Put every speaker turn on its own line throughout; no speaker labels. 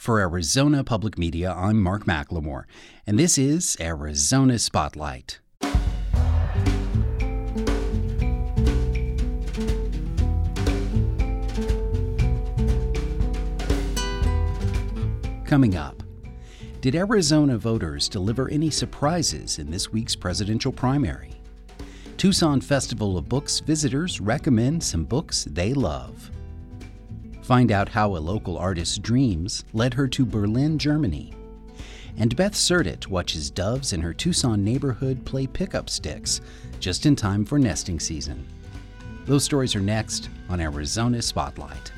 For Arizona Public Media, I'm Mark McLemore, and this is Arizona Spotlight. Coming up, did Arizona voters deliver any surprises in this week's presidential primary? Tucson Festival of Books visitors recommend some books they love. Find out how a local artist's dreams led her to Berlin, Germany. And Beth Surdut watches doves in her Tucson neighborhood play pickup sticks just in time for nesting season. Those stories are next on Arizona Spotlight.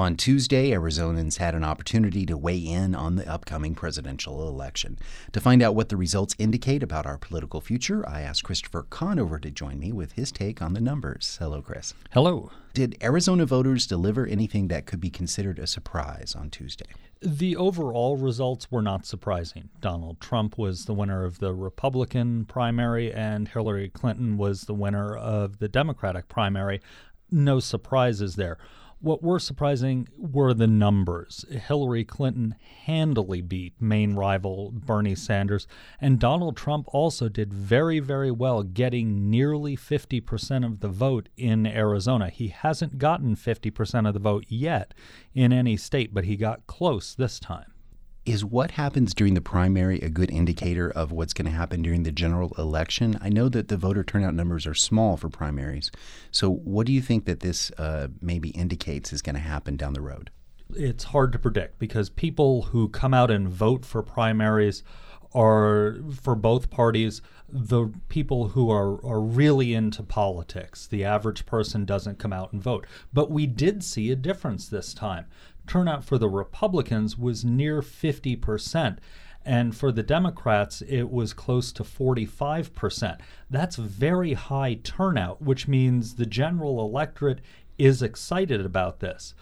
On Tuesday, Arizonans had an opportunity to weigh in on the upcoming presidential election. To find out what the results indicate about our political future, I asked Christopher Conover to join me with his take on the numbers. Hello, Chris.
Hello.
Did Arizona voters deliver anything that could be considered a surprise on Tuesday?
The overall results were not surprising. Donald Trump was the winner of the Republican primary, and Hillary Clinton was the winner of the Democratic primary. No surprises there. What were surprising were the numbers. Hillary Clinton handily beat main rival Bernie Sanders, and Donald Trump also did very, very well, getting nearly 50% of the vote in Arizona. He hasn't gotten 50% of the vote yet in any state, but he got close this time.
Is what happens during the primary a good indicator of what's going to happen during the general election? I know that the voter turnout numbers are small for primaries. So, what do you think that this uh, maybe indicates is going to happen down the road?
It's hard to predict because people who come out and vote for primaries are, for both parties, the people who are, are really into politics. The average person doesn't come out and vote. But we did see a difference this time turnout for the Republicans was near 50%. And for the Democrats, it was close to 45%. That's very high turnout, which means the general electorate is excited about this.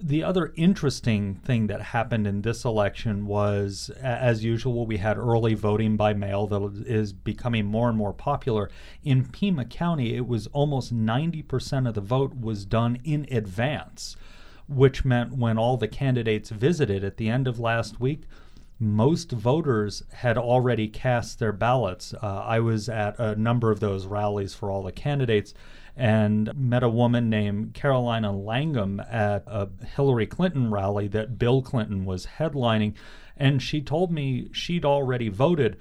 The other interesting thing that happened in this election was, as usual, we had early voting by mail that is becoming more and more popular. In Pima County, it was almost 90% of the vote was done in advance which meant when all the candidates visited at the end of last week, most voters had already cast their ballots. Uh, I was at a number of those rallies for all the candidates and met a woman named Carolina Langham at a Hillary Clinton rally that Bill Clinton was headlining. And she told me she'd already voted,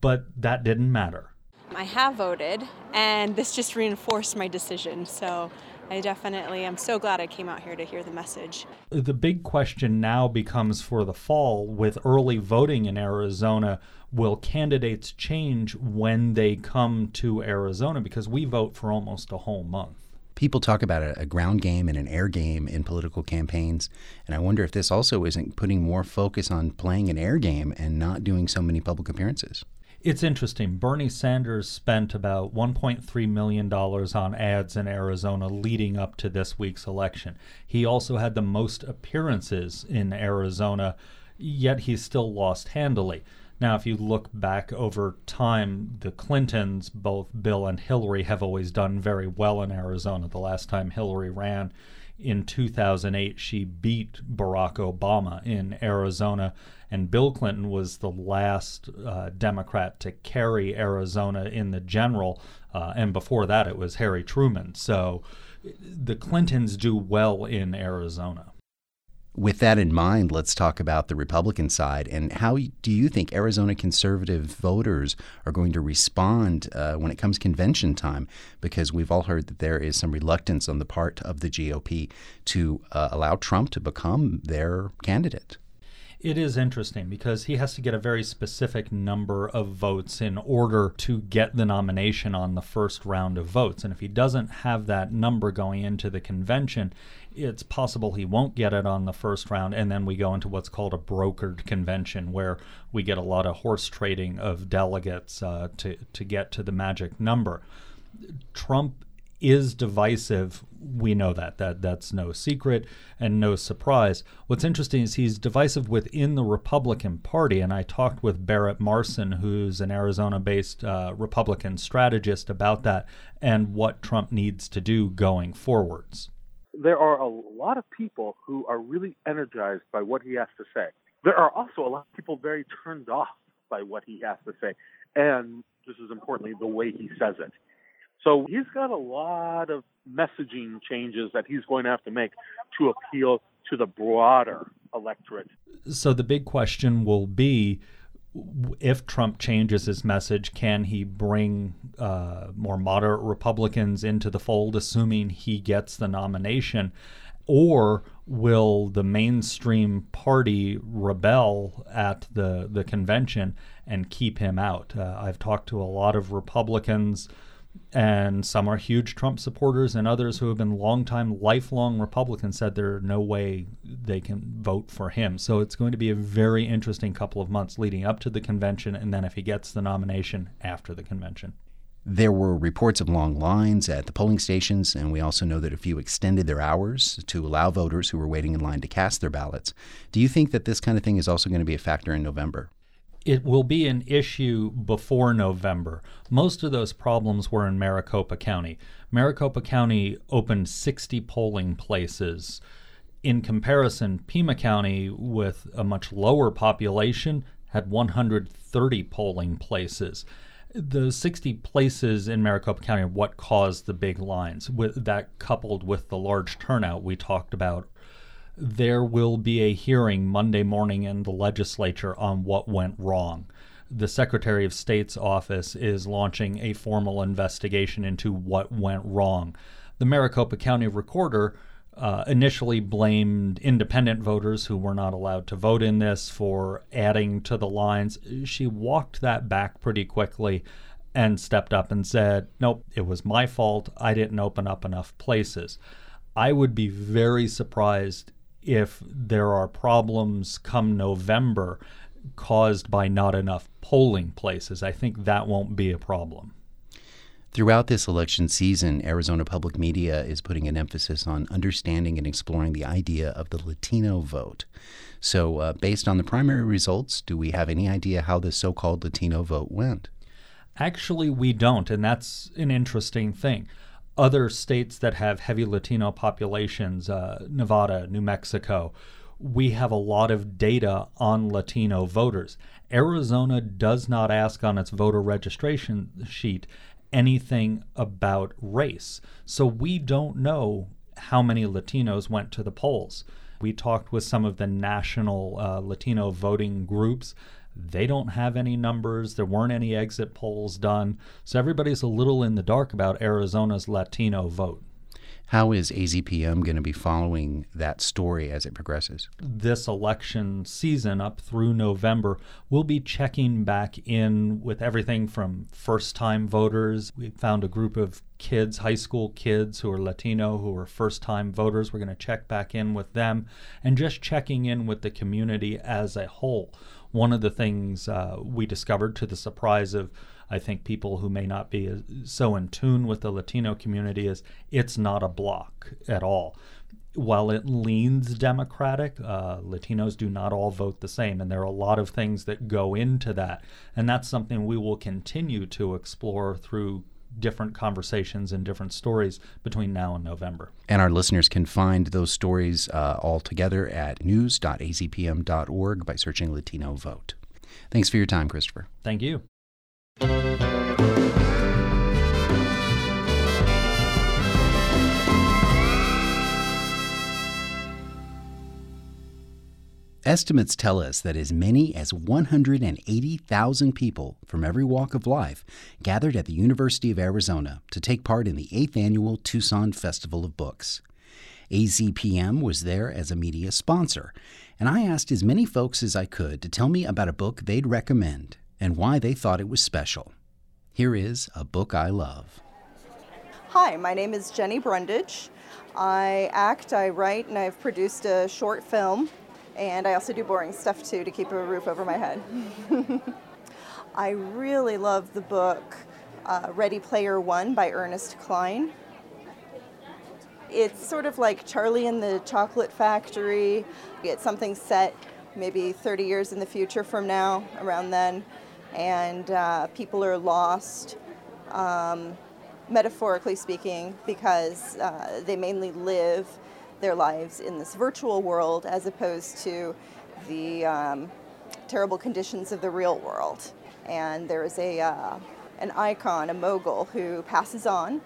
but that didn't matter.
I have voted, and this just reinforced my decision. So I definitely am so glad I came out here to hear the message.
The big question now becomes for the fall with early voting in Arizona will candidates change when they come to Arizona? Because we vote for almost a whole month.
People talk about a, a, ground game and an air game in political campaigns, and I wonder if this also isn't putting more focus on playing an air game and not doing so many public appearances.
It's interesting. Bernie Sanders spent about $1.3 million on ads in Arizona leading up to this week's election. He also had the most appearances in Arizona, yet he still lost handily. Now, if you look back over time, the Clintons, both Bill and Hillary, have always done very well in Arizona. The last time Hillary ran, in 2008, she beat Barack Obama in Arizona, and Bill Clinton was the last uh, Democrat to carry Arizona in the general. Uh, and before that, it was Harry Truman. So the Clintons do well in Arizona
with that in mind, let's talk about the Republican side and how do you think Arizona conservative voters are going to respond uh, when it comes convention time? Because we've all heard that there is some reluctance on the part of the GOP to uh, allow Trump to become their candidate.
It is interesting because he has to get a very specific number of votes in order to get the nomination on the first round of votes. And if he doesn't have that number going into the convention, it's possible he won't get it on the first round. And then we go into what's called a brokered convention where we get a lot of horse trading of delegates uh, to, to get to the magic number. Trump is divisive. We know that. That that's no secret and no surprise. What's interesting is he's divisive within the Republican Party, and I talked with Barrett Marson, who's an Arizona-based uh, Republican strategist, about that and what Trump needs to do going forwards.
There are a lot of people who are really energized by what he has to say. There are also a lot of people very turned off by what he has to say, and just as importantly, the way he says it. So he's got a lot of messaging changes that he's going to have to make to appeal to the broader electorate.
So the big question will be if Trump changes his message, can he bring uh, more moderate Republicans into the fold, assuming he gets the nomination? Or will the mainstream party rebel at the, the convention and keep him out? Uh, I've talked to a lot of Republicans and some are huge Trump supporters, and others who have been longtime, lifelong Republicans said there's no way they can vote for him. So it's going to be a very interesting couple of months leading up to the convention, and then if he gets the nomination after the convention.
There were reports of long lines at the polling stations, and we also know that a few extended their hours to allow voters who were waiting in line to cast their ballots. Do you think that this kind of thing is also going to be a factor in November?
It will be an issue before November. Most of those problems were in Maricopa County. Maricopa County opened 60 polling places. In comparison, Pima County, with a much lower population, had 130 polling places. The 60 places in Maricopa County are what caused the big lines. With that coupled with the large turnout we talked about there will be a hearing Monday morning in the legislature on what went wrong. The Secretary of State's office is launching a formal investigation into what went wrong. The Maricopa County Recorder uh, initially blamed independent voters who were not allowed to vote in this for adding to the lines. She walked that back pretty quickly and stepped up and said, Nope, it was my fault. I didn't open up enough places. I would be very surprised if there are problems come November caused by not enough polling places. I think that won't be a problem.
Throughout this election season, Arizona Public Media is putting an emphasis on understanding and exploring the idea of the Latino vote. So, uh, based on the primary results, do we have any idea how the so called Latino vote went?
Actually, we don't, and that's an interesting thing other states that have heavy Latino populations, uh, Nevada, New Mexico, we have a lot of data on Latino voters. Arizona does not ask on its voter registration sheet anything about race. So we don't know how many Latinos went to the polls. We talked with some of the national uh, Latino voting groups. They don't have any numbers. There weren't any exit polls done. So everybody's a little in the dark about Arizona's Latino vote.
How is AZPM going to be following that story as it progresses?
This election season up through November, we'll be checking back in with everything from first time voters. We found a group of kids, high school kids who are Latino, who are first time voters. We're going to check back in with them and just checking in with the community as a whole. One of the things uh, we discovered to the surprise of I think people who may not be so in tune with the Latino community is it's not a block at all. While it leans Democratic, uh, Latinos do not all vote the same, and there are a lot of things that go into that. And that's something we will continue to explore through different conversations and different stories between now and November.
And our listeners can find those stories uh, all together at news.azpm.org by searching Latino Vote. Thanks for your time, Christopher.
Thank you.
Estimates tell us that as many as 180,000 people from every walk of life gathered at the University of Arizona to take part in the 8th annual Tucson Festival of Books. AZPM was there as a media sponsor, and I asked as many folks as I could to tell me about a book they'd recommend and why they thought it was special. Here is a book I love.
Hi, my name is Jenny Brundage. I act, I write, and I've produced a short film, and I also do boring stuff too to keep a roof over my head. I really love the book uh, Ready Player One by Ernest Cline. It's sort of like Charlie and the Chocolate Factory. It's something set maybe 30 years in the future from now, around then, and uh, people are lost, um, metaphorically speaking, because uh, they mainly live their lives in this virtual world as opposed to the um, terrible conditions of the real world. And there is a uh, an icon, a mogul, who passes on,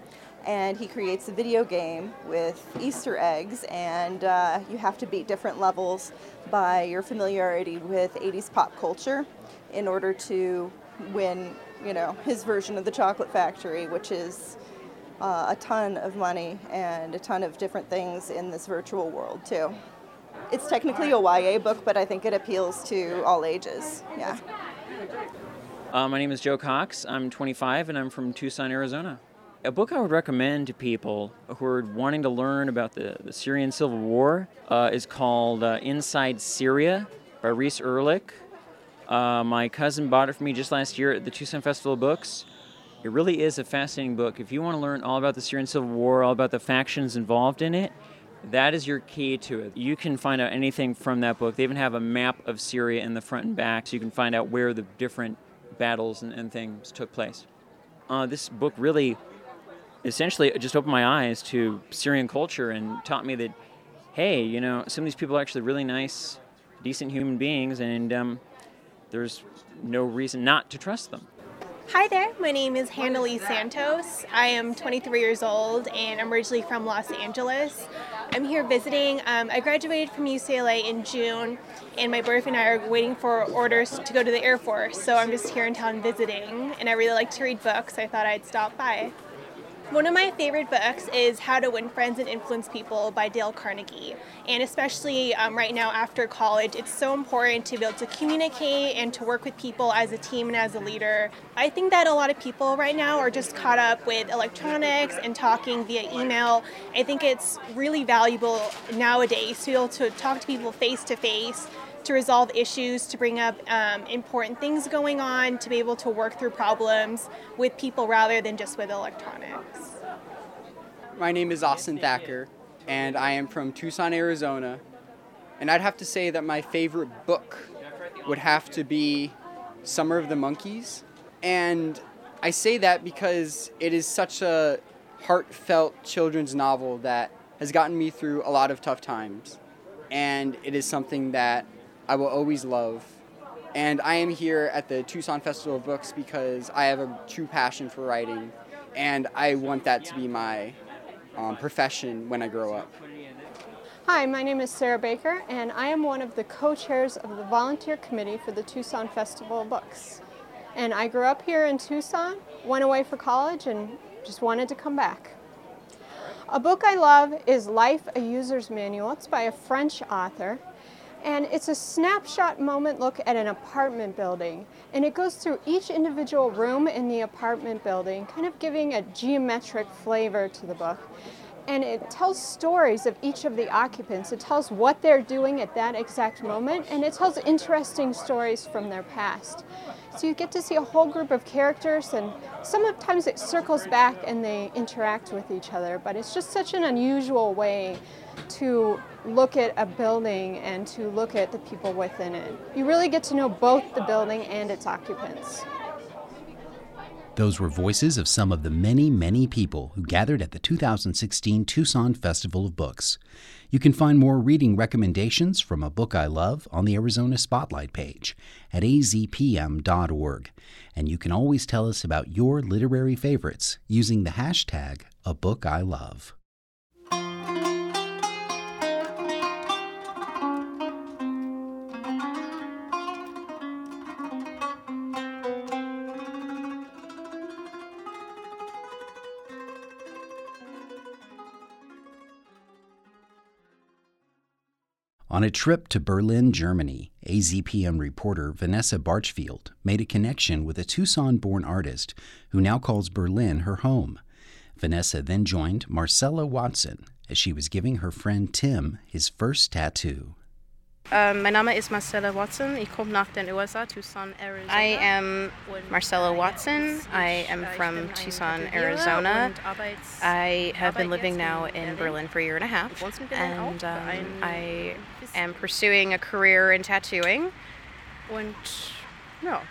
and he creates a video game with Easter eggs, and uh, you have to beat different levels by your familiarity with 80s pop culture in order to win, you know, his version of the Chocolate Factory, which is uh, a ton of money and a ton of different things in this virtual world too. It's technically a YA book, but I think it appeals to all ages. Yeah.
Uh, my name is Joe Cox. I'm 25 and I'm from Tucson, Arizona. A book I would recommend to people who are wanting to learn about the, the Syrian civil war uh, is called uh, Inside Syria by Reese Erlich. Uh, my cousin bought it for me just last year at the Tucson Festival of Books. It really is a fascinating book. If you want to learn all about the Syrian civil war, all about the factions involved in it, that is your key to it. You can find out anything from that book. They even have a map of Syria in the front and back, so you can find out where the different battles and, and things took place. Uh, this book really, essentially, just opened my eyes to Syrian culture and taught me that, hey, you know, some of these people are actually really nice, decent human beings, and um, there's no reason not to trust them.
Hi there, my name is Hannah Santos. I am 23 years old and I'm originally from Los Angeles. I'm here visiting. Um, I graduated from UCLA in June, and my boyfriend and I are waiting for orders to go to the Air Force, so I'm just here in town visiting, and I really like to read books. I thought I'd stop by. One of my favorite books is How to Win Friends and Influence People by Dale Carnegie. And especially um, right now after college, it's so important to be able to communicate and to work with people as a team and as a leader. I think that a lot of people right now are just caught up with electronics and talking via email. I think it's really valuable nowadays to be able to talk to people face to face to resolve issues, to bring up um, important things going on, to be able to work through problems with people rather than just with electronics.
My name is Austin Thacker, and I am from Tucson, Arizona. And I'd have to say that my favorite book would have to be Summer of the Monkeys. And I say that because it is such a heartfelt children's novel that has gotten me through a lot of tough times. And it is something that I will always love. And I am here at the Tucson Festival of Books because I have a true passion for writing, and I want that to be my um, profession when I grow up.
Hi, my name is Sarah Baker, and I am one of the co chairs of the volunteer committee for the Tucson Festival of Books. And I grew up here in Tucson, went away for college, and just wanted to come back. A book I love is Life, a User's Manual. It's by a French author, and it's a snapshot moment look at an apartment building. And it goes through each individual room in the apartment building, kind of giving a geometric flavor to the book. And it tells stories of each of the occupants. It tells what they're doing at that exact moment, and it tells interesting stories from their past. So you get to see a whole group of characters, and sometimes it circles back and they interact with each other, but it's just such an unusual way to look at a building and to look at the people within it. You really get to know both the building and its occupants.
Those were voices of some of the many, many people who gathered at the 2016 Tucson Festival of Books. You can find more reading recommendations from a book I love on the Arizona Spotlight page at azpm.org. And you can always tell us about your literary favorites using the hashtag a book I love. On a trip to Berlin, Germany, AZPM reporter Vanessa Barchfield made a connection with a Tucson born artist who now calls Berlin her home. Vanessa then joined Marcella Watson as she was giving her friend Tim his first tattoo.
Um, mein Name ist Marcella Watson. Ich komme nach den USA, Tucson, Arizona. I am Marcella Watson. I am from Tucson, Arizona. I have been living now in Berlin for a year and a half, and um, I am pursuing a career in tattooing. Und ja.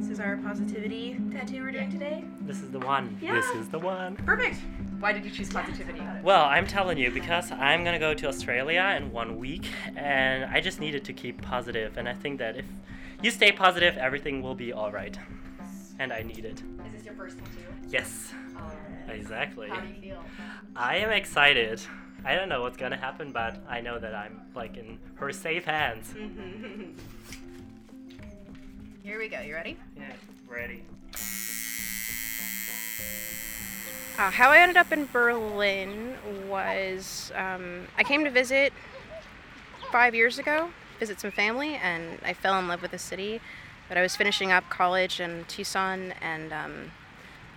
This is our positivity tattoo we're doing today.
This is the one.
Yeah.
This is the one.
Perfect. Why did you choose positivity?
Well, I'm telling you because I'm gonna go to Australia in one week, and I just needed to keep positive. and I think that if you stay positive, everything will be all right. And I need it.
Is this your first tattoo?
Yes. Exactly.
How do you feel?
I am excited. I don't know what's gonna happen, but I know that I'm like in her safe hands. Mm-hmm.
Here we go. You ready?
Yeah, ready.
Uh, how I ended up in Berlin was um, I came to visit five years ago, visit some family, and I fell in love with the city. But I was finishing up college in Tucson and um,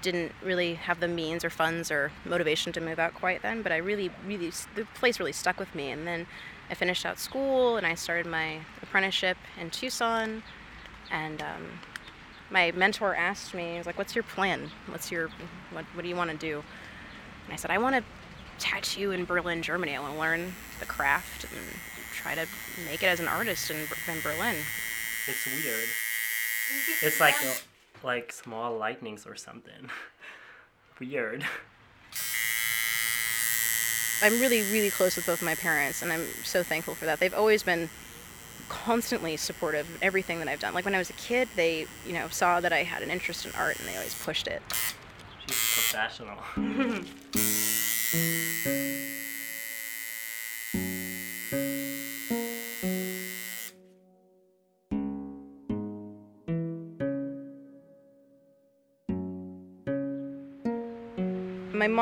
didn't really have the means or funds or motivation to move out quite then. But I really, really, the place really stuck with me. And then I finished out school and I started my apprenticeship in Tucson. And um, my mentor asked me, he was like, "What's your plan? What's your what? What do you want to do?" And I said, "I want to tattoo in Berlin, Germany. I want to learn the craft and try to make it as an artist in, in Berlin."
It's weird. It's like like small lightnings or something. weird.
I'm really, really close with both my parents, and I'm so thankful for that. They've always been constantly supportive of everything that I've done. Like when I was a kid, they, you know, saw that I had an interest in art, and they always pushed it.
She's professional.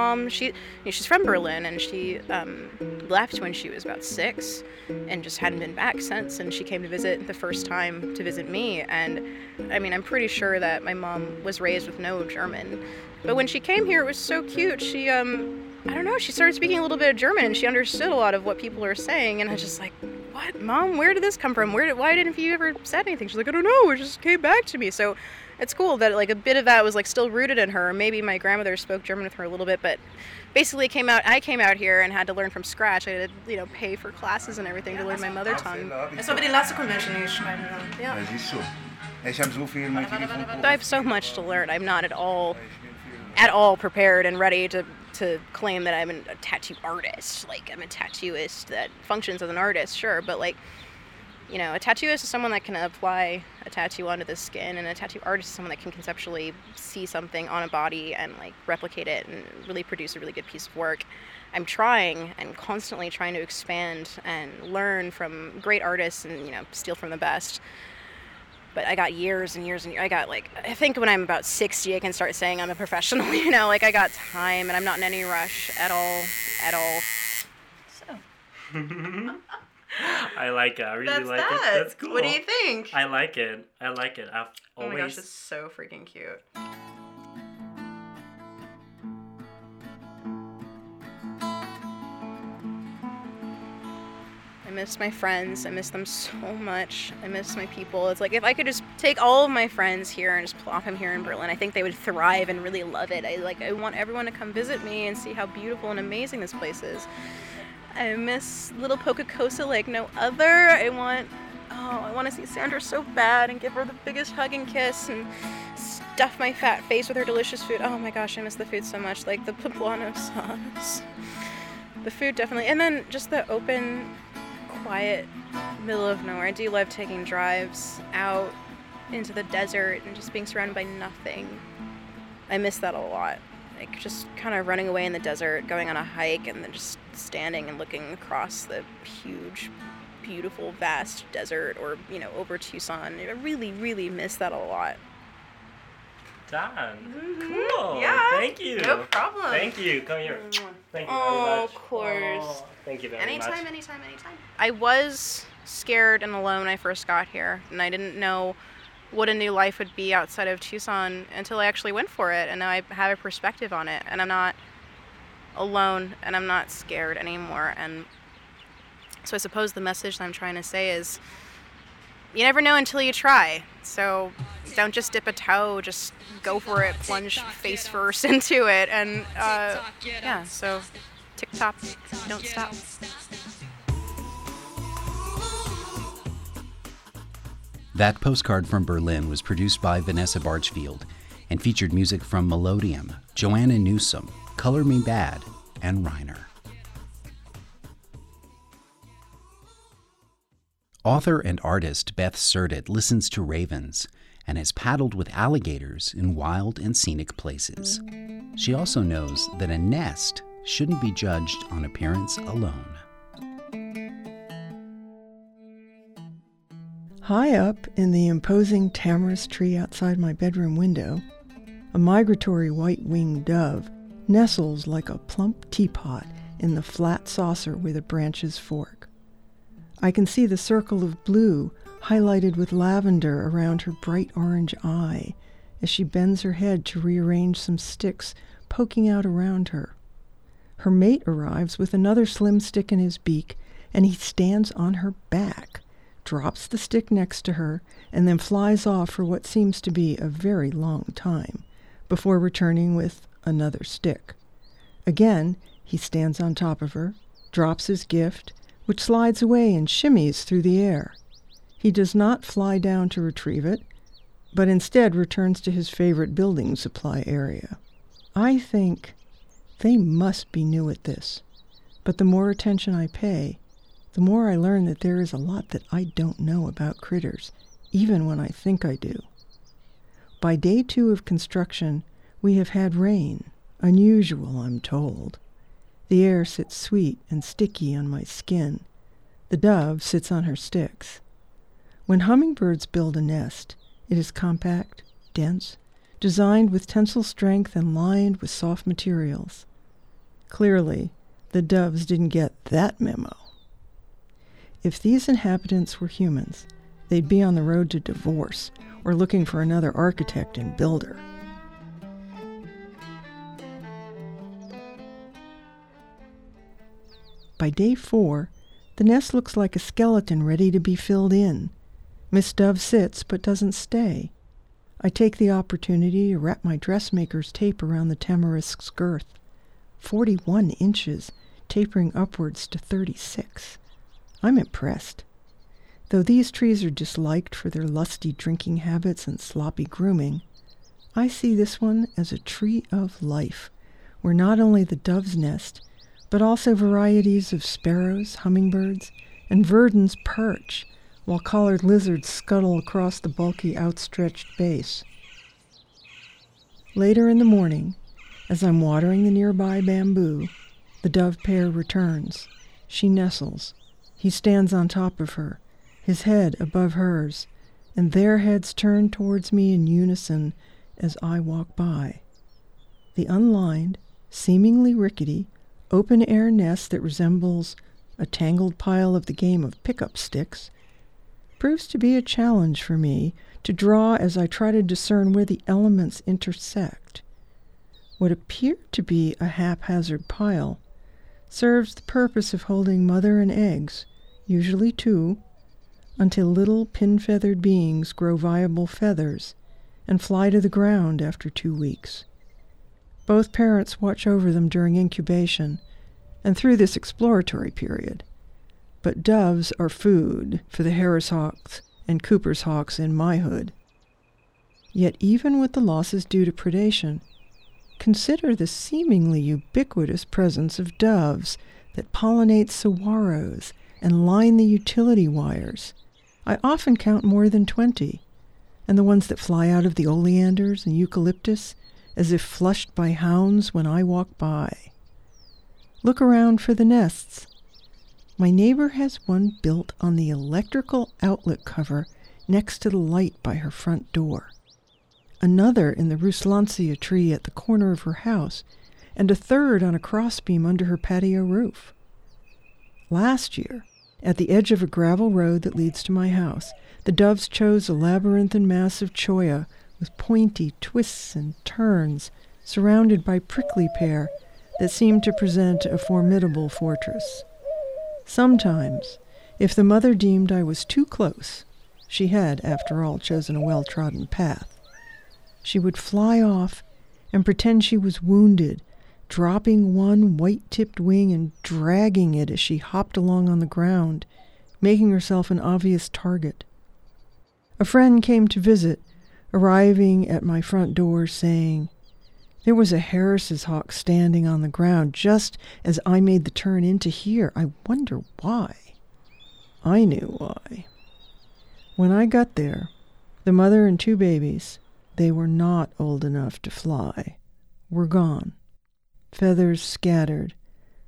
mom she you know, she's from berlin and she um, left when she was about six and just hadn't been back since and she came to visit the first time to visit me. And i mean i'm pretty sure that my mom was raised with no german. But when she came here it was so cute. She um i don't know she started speaking a little bit of german and she understood a lot of what people were saying and i was just like what mom? Where did this come from? Where did why didn't you ever said anything? She's like i don't know. It just came back to me. So it's cool that like a bit of that was like still rooted in her. Maybe my grandmother spoke German with her a little bit, but basically came out. I came out here and had to learn from scratch. I had to you know pay for classes and everything to learn my mother tongue.
Das war bei den laatste Convention die geschrieben
Ja.
Ja. Ich habe so viel mit
I have so much to learn. I'm not at all, at all prepared and ready to to claim that I'm a tattoo artist. Like I'm a tattooist that functions as an artist, sure, but like. You know, a tattooist is someone that can apply a tattoo onto the skin, and a tattoo artist is someone that can conceptually see something on a body and like replicate it and really produce a really good piece of work. I'm trying and constantly trying to expand and learn from great artists and you know steal from the best but I got years and years and years. I got like I think when I'm about 60, I can start saying I'm a professional. You know, like I got time and I'm not in any rush at all, at all.
I like it. I really
That's
like
that.
it. That's cool.
What do you think?
I like it. I like it. I've
Oh my gosh, it's so freaking cute.
I miss my friends. I miss them so much. I miss my people. It's like if I could just take all of my friends here and just plop them here in Berlin, I think they would thrive and really love it. I like I want everyone to come visit me and see how beautiful and amazing this place is. I miss little Poca Cosa like no other. I want oh, I want to see Sandra so bad and give her the biggest hug and kiss and stuff my fat face with her delicious food. Oh my gosh, I miss the food so much. Like the poblano sauce. The food definitely. And then just the open quiet middle of nowhere. I do love taking drives out into the desert and just being surrounded by nothing. I miss that a lot. Like just kind of running away in the desert, going on a hike, and then just standing and looking across the huge, beautiful, vast desert or, you know, over Tucson. I really, really miss that a lot.
done. Mm-hmm. Cool.
Yeah,
Thank you.
no problem.
Thank you. Come here. Mm. Thank you
Oh,
very much.
of course.
Oh, thank you very
anytime,
much.
anytime, anytime. Anytime. I was scared and alone when I first got here, and I didn't know what a new life would be outside of Tucson until I actually went for it, and now I have a perspective on it, and I'm not alone and I'm not scared anymore. And so I suppose the message I'm trying to say is you never know until you try. So don't just dip a toe, just go for it, plunge face first into it. And uh, yeah, so tick tock, don't stop.
That postcard from Berlin was produced by Vanessa Barchfield and featured music from Melodium, Joanna Newsom, Color Me Badd, and Reiner. Author and artist Beth Surdut listens to ravens and has paddled with alligators in wild and scenic places. She also knows that a nest shouldn't be judged on appearance alone.
High up in the imposing tamarisk tree outside my bedroom window, a migratory white winged dove nestles like a plump teapot in the flat saucer where the branches fork. I can see the circle of blue highlighted with lavender around her bright orange eye as she bends her head to rearrange some sticks poking out around her. Her mate arrives with another slim stick in his beak, and he stands on her back drops the stick next to her, and then flies off for what seems to be a very long time, before returning with another stick. Again, he stands on top of her, drops his gift, which slides away and shimmies through the air. He does not fly down to retrieve it, but instead returns to his favorite building supply area. I think they must be new at this, but the more attention I pay, the more I learn that there is a lot that I don't know about critters, even when I think I do. By day two of construction, we have had rain, unusual, I'm told. The air sits sweet and sticky on my skin. The dove sits on her sticks. When hummingbirds build a nest, it is compact, dense, designed with tensile strength and lined with soft materials. Clearly, the doves didn't get that memo. If these inhabitants were humans, they'd be on the road to divorce or looking for another architect and builder. By day four, the nest looks like a skeleton ready to be filled in. Miss Dove sits but doesn't stay. I take the opportunity to wrap my dressmaker's tape around the tamarisk's girth. Forty-one inches, tapering upwards to thirty-six. I'm impressed. Though these trees are disliked for their lusty drinking habits and sloppy grooming, I see this one as a tree of life, where not only the doves nest, but also varieties of sparrows, hummingbirds, and verdins perch, while collared lizards scuttle across the bulky outstretched base. Later in the morning, as I'm watering the nearby bamboo, the dove pair returns. She nestles, he stands on top of her, his head above hers, and their heads turn towards me in unison as I walk by. The unlined, seemingly rickety, open air nest that resembles a tangled pile of the game of pickup sticks proves to be a challenge for me to draw as I try to discern where the elements intersect. What appeared to be a haphazard pile serves the purpose of holding mother and eggs, usually two, until little pin feathered beings grow viable feathers and fly to the ground after two weeks. Both parents watch over them during incubation and through this exploratory period. But doves are food for the Harris hawks and Cooper's hawks in my hood. Yet, even with the losses due to predation, consider the seemingly ubiquitous presence of doves that pollinate saguaros and line the utility wires. I often count more than 20, and the ones that fly out of the oleanders and eucalyptus as if flushed by hounds when I walk by. Look around for the nests. My neighbor has one built on the electrical outlet cover next to the light by her front door, another in the Ruslansia tree at the corner of her house, and a third on a crossbeam under her patio roof. Last year, at the edge of a gravel road that leads to my house, the doves chose a labyrinthine mass of cholla with pointy twists and turns, surrounded by prickly pear that seemed to present a formidable fortress. Sometimes, if the mother deemed I was too close, she had, after all, chosen a well trodden path, she would fly off and pretend she was wounded, dropping one white tipped wing and dragging it as she hopped along on the ground, making herself an obvious target. A friend came to visit, arriving at my front door saying, There was a Harris's hawk standing on the ground just as I made the turn into here. I wonder why. I knew why. When I got there, the mother and two babies, they were not old enough to fly, were gone. Feathers scattered,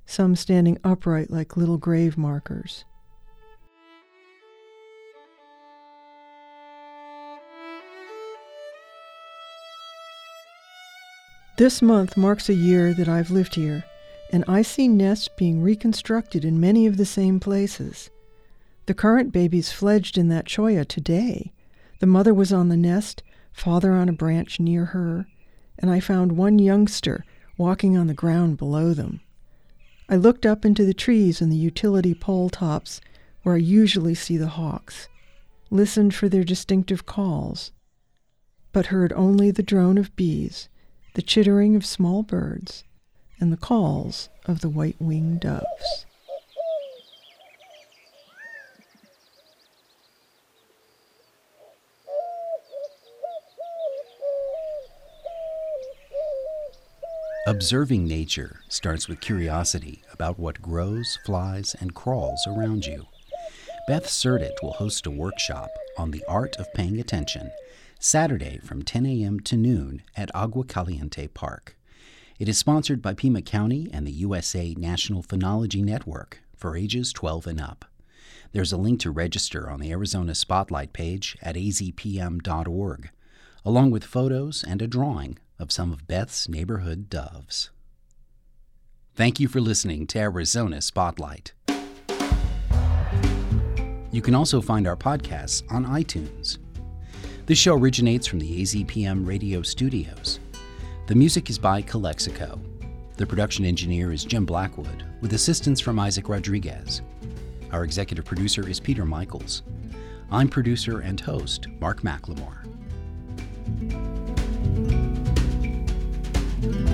some standing upright like little grave markers. This month marks a year that I've lived here, and I see nests being reconstructed in many of the same places. The current babies fledged in that cholla today. The mother was on the nest, father on a branch near her, and I found one youngster walking on the ground below them. I looked up into the trees and the utility pole tops where I usually see the hawks, listened for their distinctive calls, but heard only the drone of bees the chittering of small birds, and the calls of the white winged doves.
Observing nature starts with curiosity about what grows, flies, and crawls around you. Beth Surdut will host a workshop on the art of paying attention Saturday from 10 a.m. to noon at Agua Caliente Park. It is sponsored by Pima County and the USA National Phenology Network for ages 12 and up. There's a link to register on the Arizona Spotlight page at azpm.org, along with photos and a drawing of some of Beth's neighborhood doves. Thank you for listening to Arizona Spotlight. You can also find our podcasts on iTunes. This show originates from the AZPM radio studios. The music is by Calexico. The production engineer is Jim Blackwood, with assistance from Isaac Rodriguez. Our executive producer is Peter Michaels. I'm producer and host Mark McLemore thank you